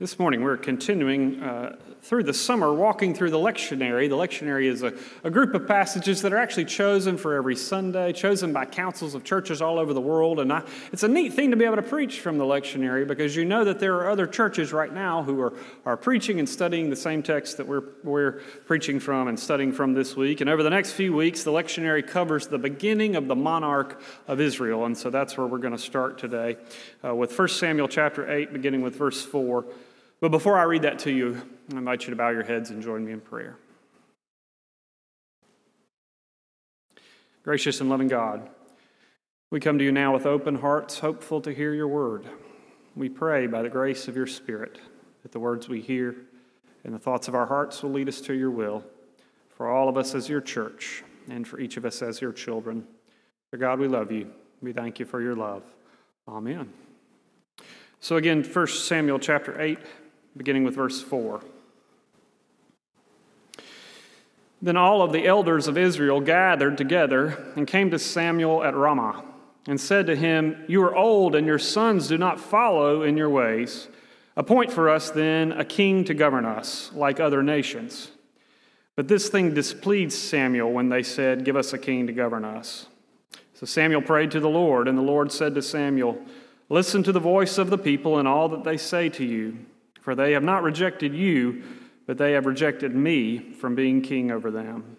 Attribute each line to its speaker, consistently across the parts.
Speaker 1: This morning, we're continuing uh, through the summer, walking through the lectionary. The lectionary is a, a, group of passages that are actually chosen for every Sunday, chosen by councils of churches all over the world. And I, it's a neat thing to be able to preach from the lectionary because you know that there are other churches right now who are, are preaching and studying the same text that we're, we're preaching from and studying from this week. And over the next few weeks, the lectionary covers the beginning of the monarch of Israel. And so that's where we're going to start today uh, with 1 Samuel chapter 8, beginning with verse 4. But before I read that to you, I invite you to bow your heads and join me in prayer. Gracious and loving God, we come to you now with open hearts, hopeful to hear your word. We pray by the grace of your Spirit that the words we hear and the thoughts of our hearts will lead us to your will for all of us as your church and for each of us as your children. For God, we love you. We thank you for your love. Amen. So again, 1 Samuel chapter 8 beginning with verse 4. Then all of the elders of Israel gathered together and came to Samuel at Ramah and said to him, You are old, and your sons do not follow in your ways. Appoint for us then a king to govern us, like other nations. But this thing displeased Samuel when they said, Give us a king to govern us. So Samuel prayed to the Lord, and the Lord said to Samuel, Listen to the voice of the people and all that they say to you. For they have not rejected you, but they have rejected me from being king over them.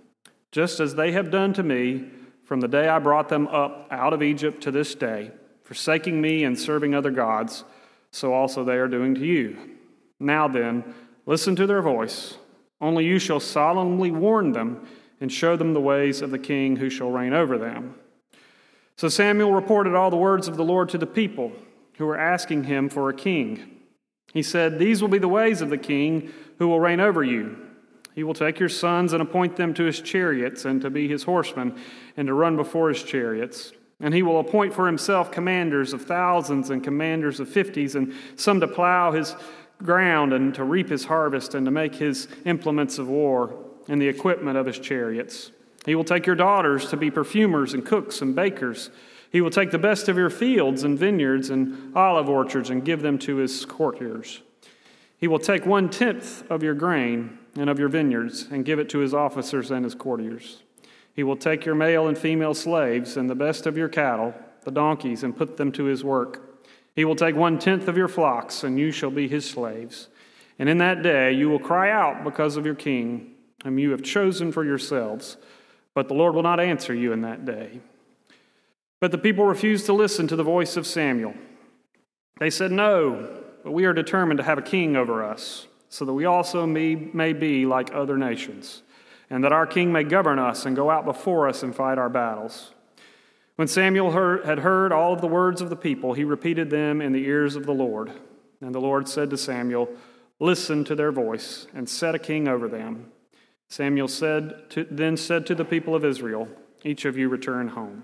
Speaker 1: Just as they have done to me from the day I brought them up out of Egypt to this day, forsaking me and serving other gods, so also they are doing to you. Now then, listen to their voice. Only you shall solemnly warn them and show them the ways of the king who shall reign over them. So Samuel reported all the words of the Lord to the people who were asking him for a king. He said, These will be the ways of the king who will reign over you. He will take your sons and appoint them to his chariots and to be his horsemen and to run before his chariots. And he will appoint for himself commanders of thousands and commanders of fifties, and some to plow his ground and to reap his harvest and to make his implements of war and the equipment of his chariots. He will take your daughters to be perfumers and cooks and bakers. He will take the best of your fields and vineyards and olive orchards and give them to his courtiers. He will take one tenth of your grain and of your vineyards and give it to his officers and his courtiers. He will take your male and female slaves and the best of your cattle, the donkeys, and put them to his work. He will take one tenth of your flocks, and you shall be his slaves. And in that day you will cry out because of your king, whom you have chosen for yourselves. But the Lord will not answer you in that day. But the people refused to listen to the voice of Samuel. They said, No, but we are determined to have a king over us, so that we also may, may be like other nations, and that our king may govern us and go out before us and fight our battles. When Samuel heard, had heard all of the words of the people, he repeated them in the ears of the Lord. And the Lord said to Samuel, Listen to their voice and set a king over them. Samuel said to, then said to the people of Israel, Each of you return home.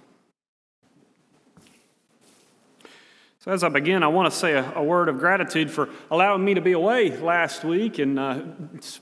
Speaker 1: So, as I begin, I want to say a, a, word of gratitude for allowing me to be away last week and uh,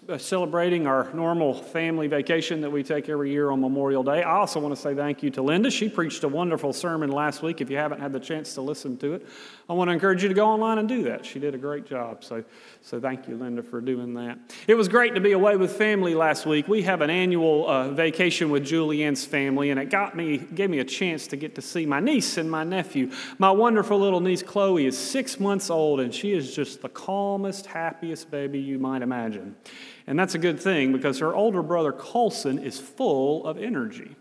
Speaker 1: uh, celebrating our normal family vacation that we take every year on Memorial Day. I also want to say thank you to Linda. She preached a wonderful sermon last week. If you haven't had the chance to listen to it, I want to encourage you to go online and do that. She did a great job. So, so thank you, Linda, for doing that. It was great to be away with family last week. We have an annual uh, vacation with Julianne's family, and it got me, gave me a chance to get to see my niece and my nephew, my wonderful little niece Chloe is six months old, and she is just the calmest, happiest baby you might imagine. And that's a good thing because her older brother Colson is full of energy.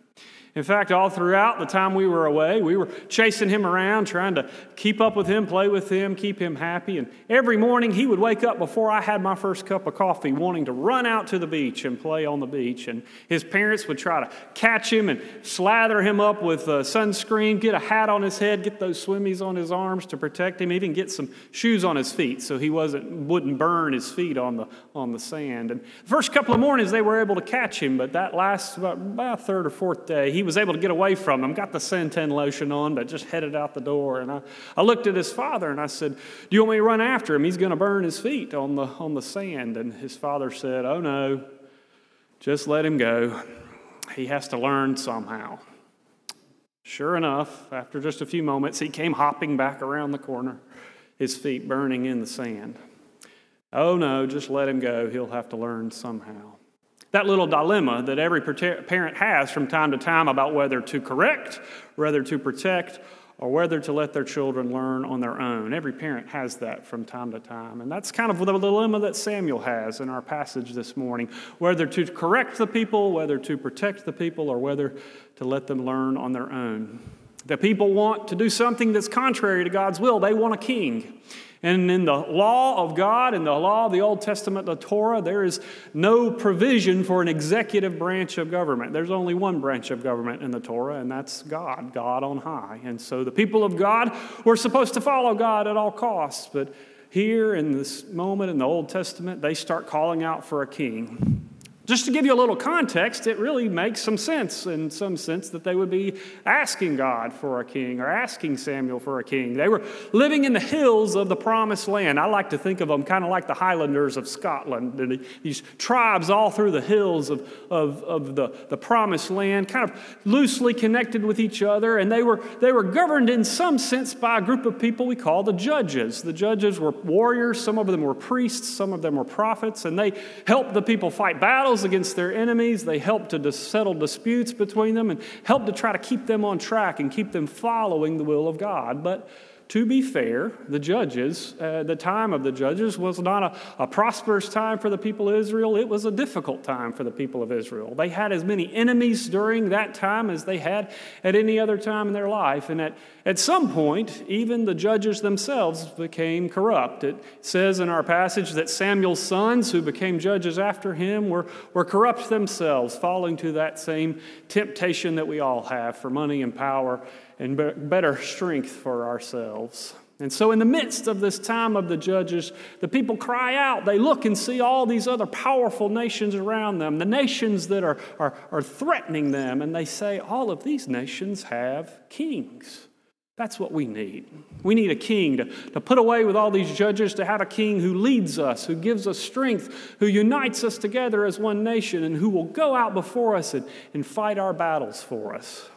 Speaker 1: In fact, all throughout the time we were away, we were chasing him around, trying to keep up with him, play with him, keep him happy. And every morning he would wake up before I had my first cup of coffee, wanting to run out to the beach and play on the beach. And his parents would try to catch him and slather him up with uh, sunscreen, get a hat on his head, get those swimmies on his arms to protect him, even get some shoes on his feet so he wasn't, wouldn't burn his feet on the, on the sand. And the first couple of mornings they were able to catch him, but that last about, about third or fourth day, he was able to get away from him, got the suntan lotion on, but just headed out the door. And I, I looked at his father and I said, Do you want me to run after him? He's going to burn his feet on the, on the sand. And his father said, Oh no, just let him go. He has to learn somehow. Sure enough, after just a few moments, he came hopping back around the corner, his feet burning in the sand. Oh no, just let him go. He'll have to learn somehow. That little dilemma that every parent has from time to time about whether to correct, whether to protect, or whether to let their children learn on their own. Every parent has that from time to time. And that's kind of the dilemma that Samuel has in our passage this morning whether to correct the people, whether to protect the people, or whether to let them learn on their own. The people want to do something that's contrary to God's will, they want a king. And in the law of God, in the law of the Old Testament, the Torah, there is no provision for an executive branch of government. There's only one branch of government in the Torah, and that's God, God on high. And so the people of God were supposed to follow God at all costs. But here in this moment in the Old Testament, they start calling out for a king. Just to give you a little context, it really makes some sense in some sense that they would be asking God for a king or asking Samuel for a king. They were living in the hills of the promised land. I like to think of them kind of like the Highlanders of Scotland, these tribes all through the hills of, of, of the, the promised land, kind of loosely connected with each other. And they were, they were governed in some sense by a group of people we call the judges. The judges were warriors, some of them were priests, some of them were prophets, and they helped the people fight battles against their enemies. They help to settle disputes between them and help to try to keep them on track and keep them following the will of God. But to be fair, the judges, uh, the time of the judges was not a, a, prosperous time for the people of Israel. It was a difficult time for the people of Israel. They had as many enemies during that time as they had at any other time in their life. And at, at some point, even the judges themselves became corrupt. It says in our passage that Samuel's sons, who became judges after him, were, were corrupt themselves, falling to that same temptation that we all have for money and power and better strength for ourselves. And so, in the midst of this time of the judges, the people cry out. They look and see all these other powerful nations around them, the nations that are, are, are threatening them, and they say, All of these nations have kings. That's what we need. We need a king to, to put away with all these judges, to have a king who leads us, who gives us strength, who unites us together as one nation, and who will go out before us and, and fight our battles for us.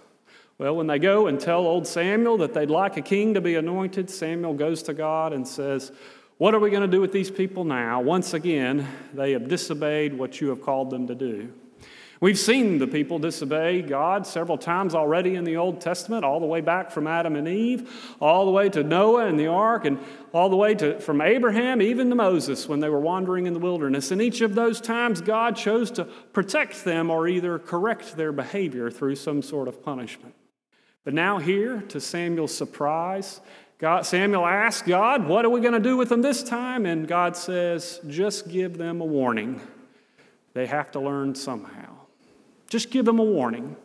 Speaker 1: Well, when they go and tell old Samuel that they'd like a king to be anointed, Samuel goes to God and says, What are we going to do with these people now? Once again, they have disobeyed what you have called them to do. We've seen the people disobey God several times already in the Old Testament, all the way back from Adam and Eve, all the way to Noah and the ark, and all the way to from Abraham even to Moses when they were wandering in the wilderness. And each of those times, God chose to protect them or either correct their behavior through some sort of punishment. But now, here, to Samuel's surprise, God, Samuel asks God, What are we going to do with them this time? And God says, Just give them a warning. They have to learn somehow. Just give them a warning.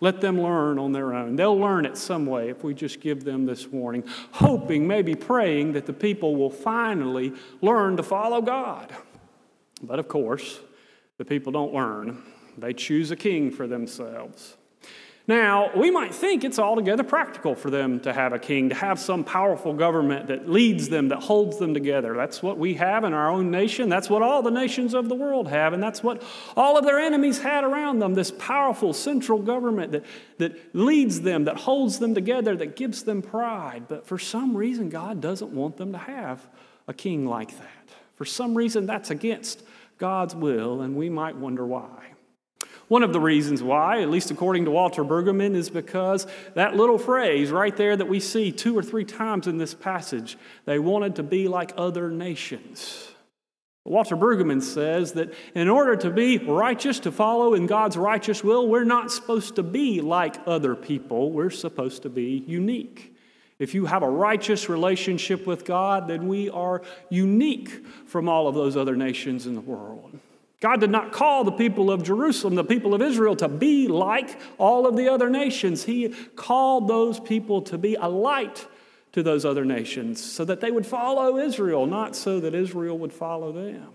Speaker 1: Let them learn on their own. They'll learn it some way if we just give them this warning, hoping, maybe praying that the people will finally learn to follow God. But of course, the people don't learn. They choose a king for themselves. Now, we might think it's altogether practical for them to have a king, to have some powerful government that leads them, that holds them together. That's what we have in our own nation. That's what all the nations of the world have. And that's what all of their enemies had around them this powerful central government that, that leads them, that holds them together, that gives them pride. But for some reason, God doesn't want them to have a king like that. For some reason, that's against God's will, and we might wonder why. One of the reasons why, at least according to Walter Brueggemann, is because that little phrase right there that we see two or three times in this passage, they wanted to be like other nations. Walter Brueggemann says that in order to be righteous, to follow in God's righteous will, we're not supposed to be like other people. We're supposed to be unique. If you have a righteous relationship with God, then we are unique from all of those other nations in the world. God did not call the people of Jerusalem, the people of Israel, to be like all of the other nations. He called those people to be a light to those other nations so that they would follow Israel, not so that Israel would follow them.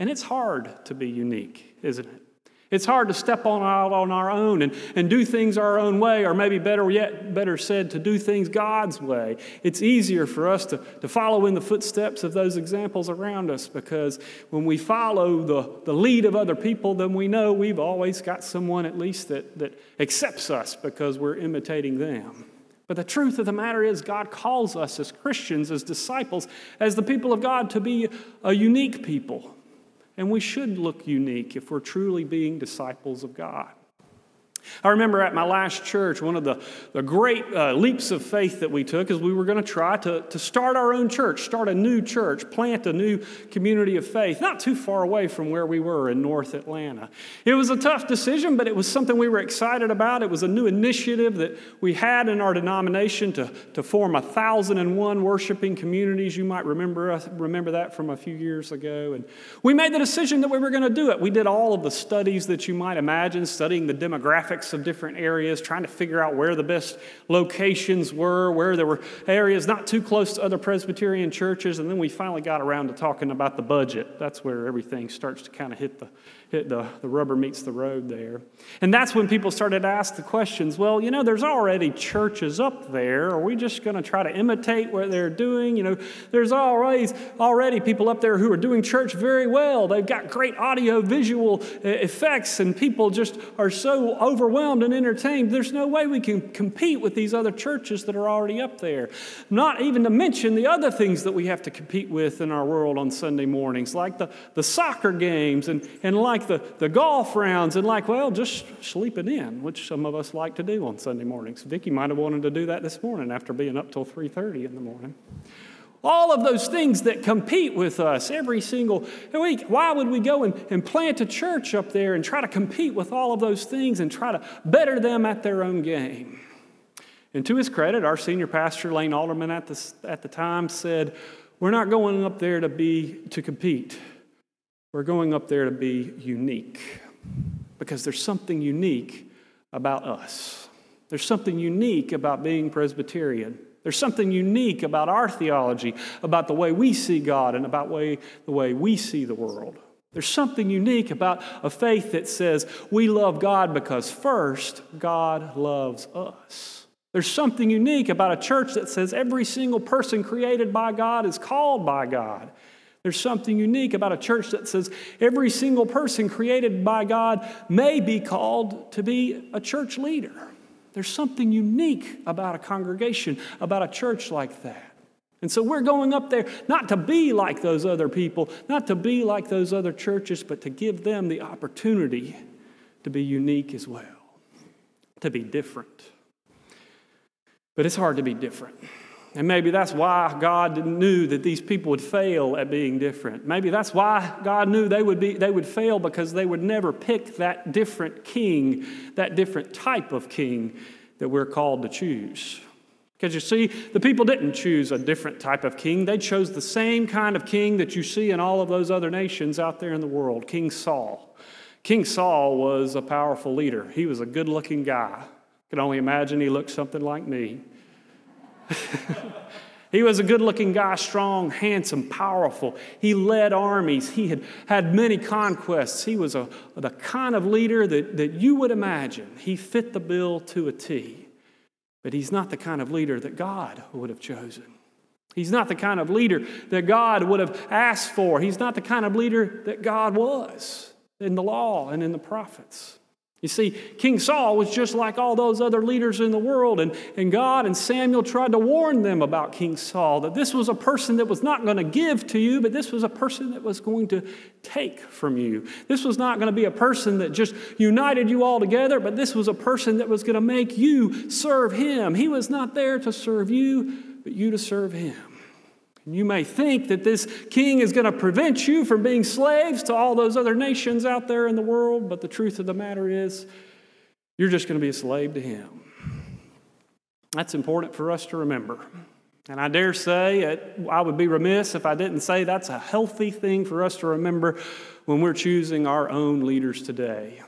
Speaker 1: And it's hard to be unique, isn't it? It's hard to step on out on our own and, and do things our own way, or maybe better yet, better said, to do things God's way. It's easier for us to, to follow in the footsteps of those examples around us because when we follow the, the lead of other people, then we know we've always got someone at least that, that accepts us because we're imitating them. But the truth of the matter is, God calls us as Christians, as disciples, as the people of God to be a unique people and we should look unique if we're truly being disciples of God. I remember at my last church, one of the, the great uh, leaps of faith that we took is we were going to try to, start our own church, start a new church, plant a new community of faith, not too far away from where we were in North Atlanta. It was a tough decision, but it was something we were excited about. It was a new initiative that we had in our denomination to, to form a thousand and one worshiping communities. You might remember, remember that from a few years ago. And we made the decision that we were going to do it. We did all of the studies that you might imagine, studying the demographics demographics of different areas, trying to figure out where the best locations were, where there were areas not too close to other Presbyterian churches, and then we finally got around to talking about the budget. That's where everything starts to kind of hit the hit the, the rubber meets the road there. And that's when people started to ask the questions well, you know, there's already churches up there. Are we just going to try to imitate what they're doing? You know, there's always already people up there who are doing church very well. They've got great audio visual uh, effects, and people just are so overwhelmed and entertained. There's no way we can compete with these other churches that are already up there. Not even to mention the other things that we have to compete with in our world on Sunday mornings, like the, the soccer games and, and like like the, the golf rounds and like, well, just sleeping in, which some of us like to do on Sunday mornings. Vicki might have wanted to do that this morning after being up till 3.30 in the morning. All of those things that compete with us every single week. Why would we go and, and plant a church up there and try to compete with all of those things and try to better them at their own game? And to his credit, our senior pastor, Lane Alderman, at the, at the time said, We're not going up there to be to compete. We're going up there to be unique because there's something unique about us. There's something unique about being Presbyterian. There's something unique about our theology, about the way we see God and about way, the way we see the world. There's something unique about a faith that says we love God because first, God loves us. There's something unique about a church that says every single person created by God is called by God. There's something unique about a church that says every single person created by God may be called to be a church leader. There's something unique about a congregation, about a church like that. And so we're going up there not to be like those other people, not to be like those other churches, but to give them the opportunity to be unique as well, to be different. But it's hard to be different. And maybe that's why God knew that these people would fail at being different. Maybe that's why God knew they would, be, they would fail because they would never pick that different king, that different type of king that we're called to choose. Because you see, the people didn't choose a different type of king. They chose the same kind of king that you see in all of those other nations out there in the world King Saul. King Saul was a powerful leader, he was a good looking guy. I can only imagine he looked something like me. he was a good looking guy, strong, handsome, powerful. He led armies. He had had many conquests. He was a, the kind of leader that, that you would imagine. He fit the bill to a T. But he's not the kind of leader that God would have chosen. He's not the kind of leader that God would have asked for. He's not the kind of leader that God was in the law and in the prophets. You see, King Saul was just like all those other leaders in the world, and, and God and Samuel tried to warn them about King Saul that this was a person that was not going to give to you, but this was a person that was going to take from you. This was not going to be a person that just united you all together, but this was a person that was going to make you serve him. He was not there to serve you, but you to serve him. You may think that this king is going to prevent you from being slaves to all those other nations out there in the world, but the truth of the matter is, you're just going to be a slave to him. That's important for us to remember. And I dare say, I would be remiss if I didn't say that's a healthy thing for us to remember when we're choosing our own leaders today.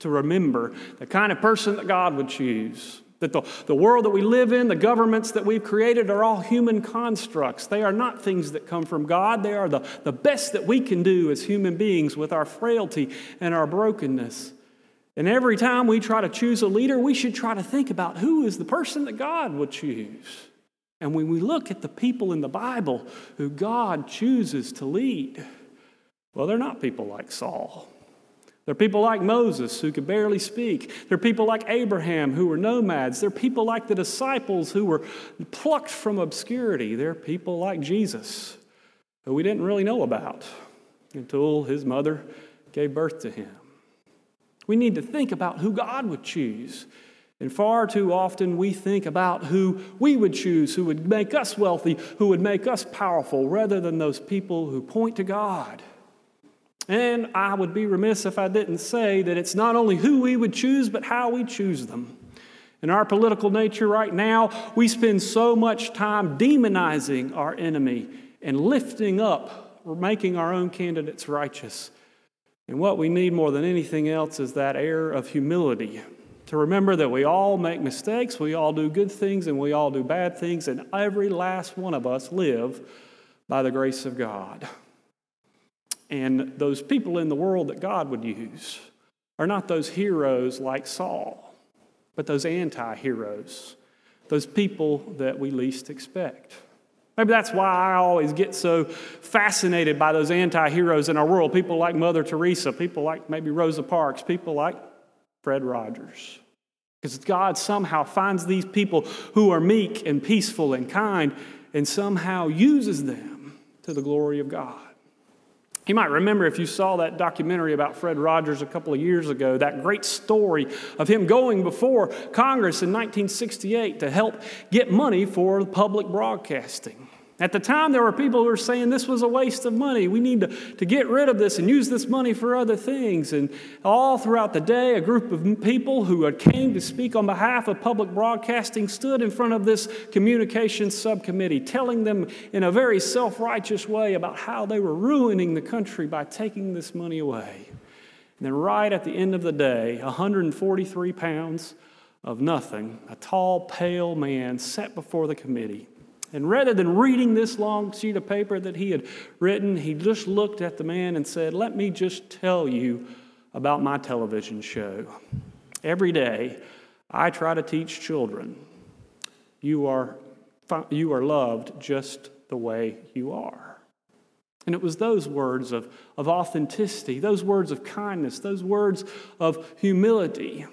Speaker 1: To remember the kind of person that God would choose That the, the world that we live in, the governments that we've created, are all human constructs. They are not things that come from God. They are the, the best that we can do as human beings with our frailty and our brokenness. And every time we try to choose a leader, we should try to think about who is the person that God would choose. And when we look at the people in the Bible who God chooses to lead, well, they're not people like Saul. They're people like Moses who could barely speak. There are people like Abraham who were nomads. There are people like the disciples who were plucked from obscurity. There are people like Jesus who we didn't really know about until his mother gave birth to him. We need to think about who God would choose. And far too often we think about who we would choose, who would make us wealthy, who would make us powerful, rather than those people who point to God. And I would be remiss if I didn't say that it's not only who we would choose, but how we choose them. In our political nature right now, we spend so much time demonizing our enemy and lifting up or making our own candidates righteous. And what we need more than anything else is that air of humility to remember that we all make mistakes, we all do good things, and we all do bad things, and every last one of us live by the grace of God. And those people in the world that God would use are not those heroes like Saul, but those anti heroes, those people that we least expect. Maybe that's why I always get so fascinated by those anti heroes in our world. People like Mother Teresa, people like maybe Rosa Parks, people like Fred Rogers. Because God somehow finds these people who are meek and peaceful and kind and somehow uses them to the glory of God. You might remember if you saw that documentary about Fred Rogers a couple of years ago, that great story of him going before Congress in 1968 to help get money for public broadcasting. At the time, there were people who were saying this was a waste of money. We need to, to get rid of this and use this money for other things. And all throughout the day, a group of people who had came to speak on behalf of public broadcasting stood in front of this communications subcommittee, telling them in a very self righteous way about how they were ruining the country by taking this money away. And then, right at the end of the day, 143 pounds of nothing, a tall, pale man sat before the committee and rather than reading this long sheet of paper that he had written, he just looked at the man and said, Let me just tell you about my television show. Every day, I try to teach children you are, you are loved just the way you are. And it was those words of, of authenticity, those words of kindness, those words of humility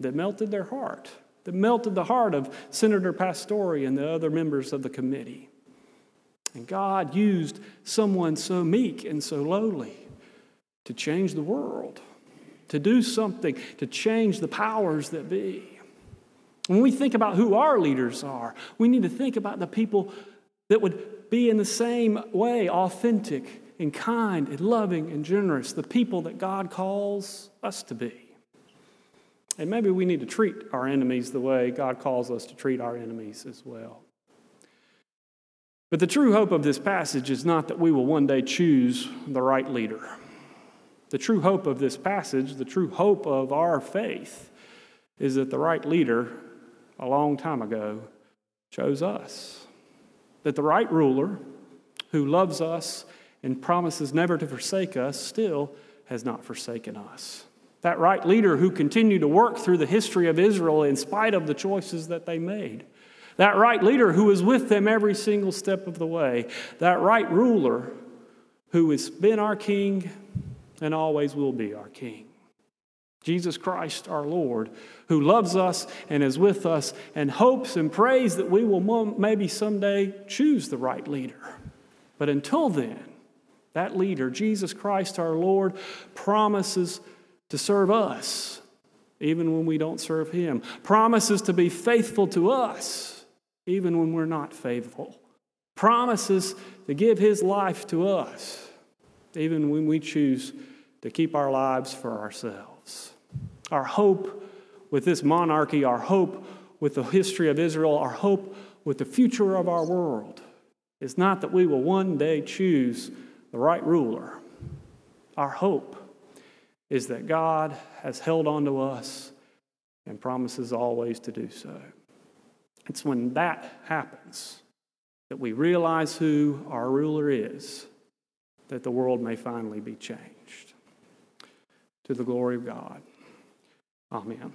Speaker 1: that melted their heart that melted the heart of Senator Pastore and the other members of the committee. And God used someone so meek and so lowly to change the world, to do something, to change the powers that be. When we think about who our leaders are, we need to think about the people that would be in the same way authentic and kind and loving and generous, the people that God calls us to be. And maybe we need to treat our enemies the way God calls us to treat our enemies as well. But the true hope of this passage is not that we will one day choose the right leader. The true hope of this passage, the true hope of our faith, is that the right leader a long time ago chose us. That the right ruler who loves us and promises never to forsake us still has not forsaken us. That right leader who continued to work through the history of Israel in spite of the choices that they made. That right leader who was with them every single step of the way. That right ruler who has been our king and always will be our king. Jesus Christ, our Lord, who loves us and is with us and hopes and prays that we will maybe someday choose the right leader. But until then, that leader, Jesus Christ, our Lord, promises to serve us, even when we don't serve Him. Promises to be faithful to us, even when we're not faithful. Promises to give His life to us, even when we choose to keep our lives for ourselves. Our hope with this monarchy, our hope with the history of Israel, our hope with the future of our world is not that we will one day choose the right ruler. Our hope is that God has held on to us and promises always to do so. It's when that happens that we realize who our ruler is that the world may finally be changed. To the glory of God. Amen.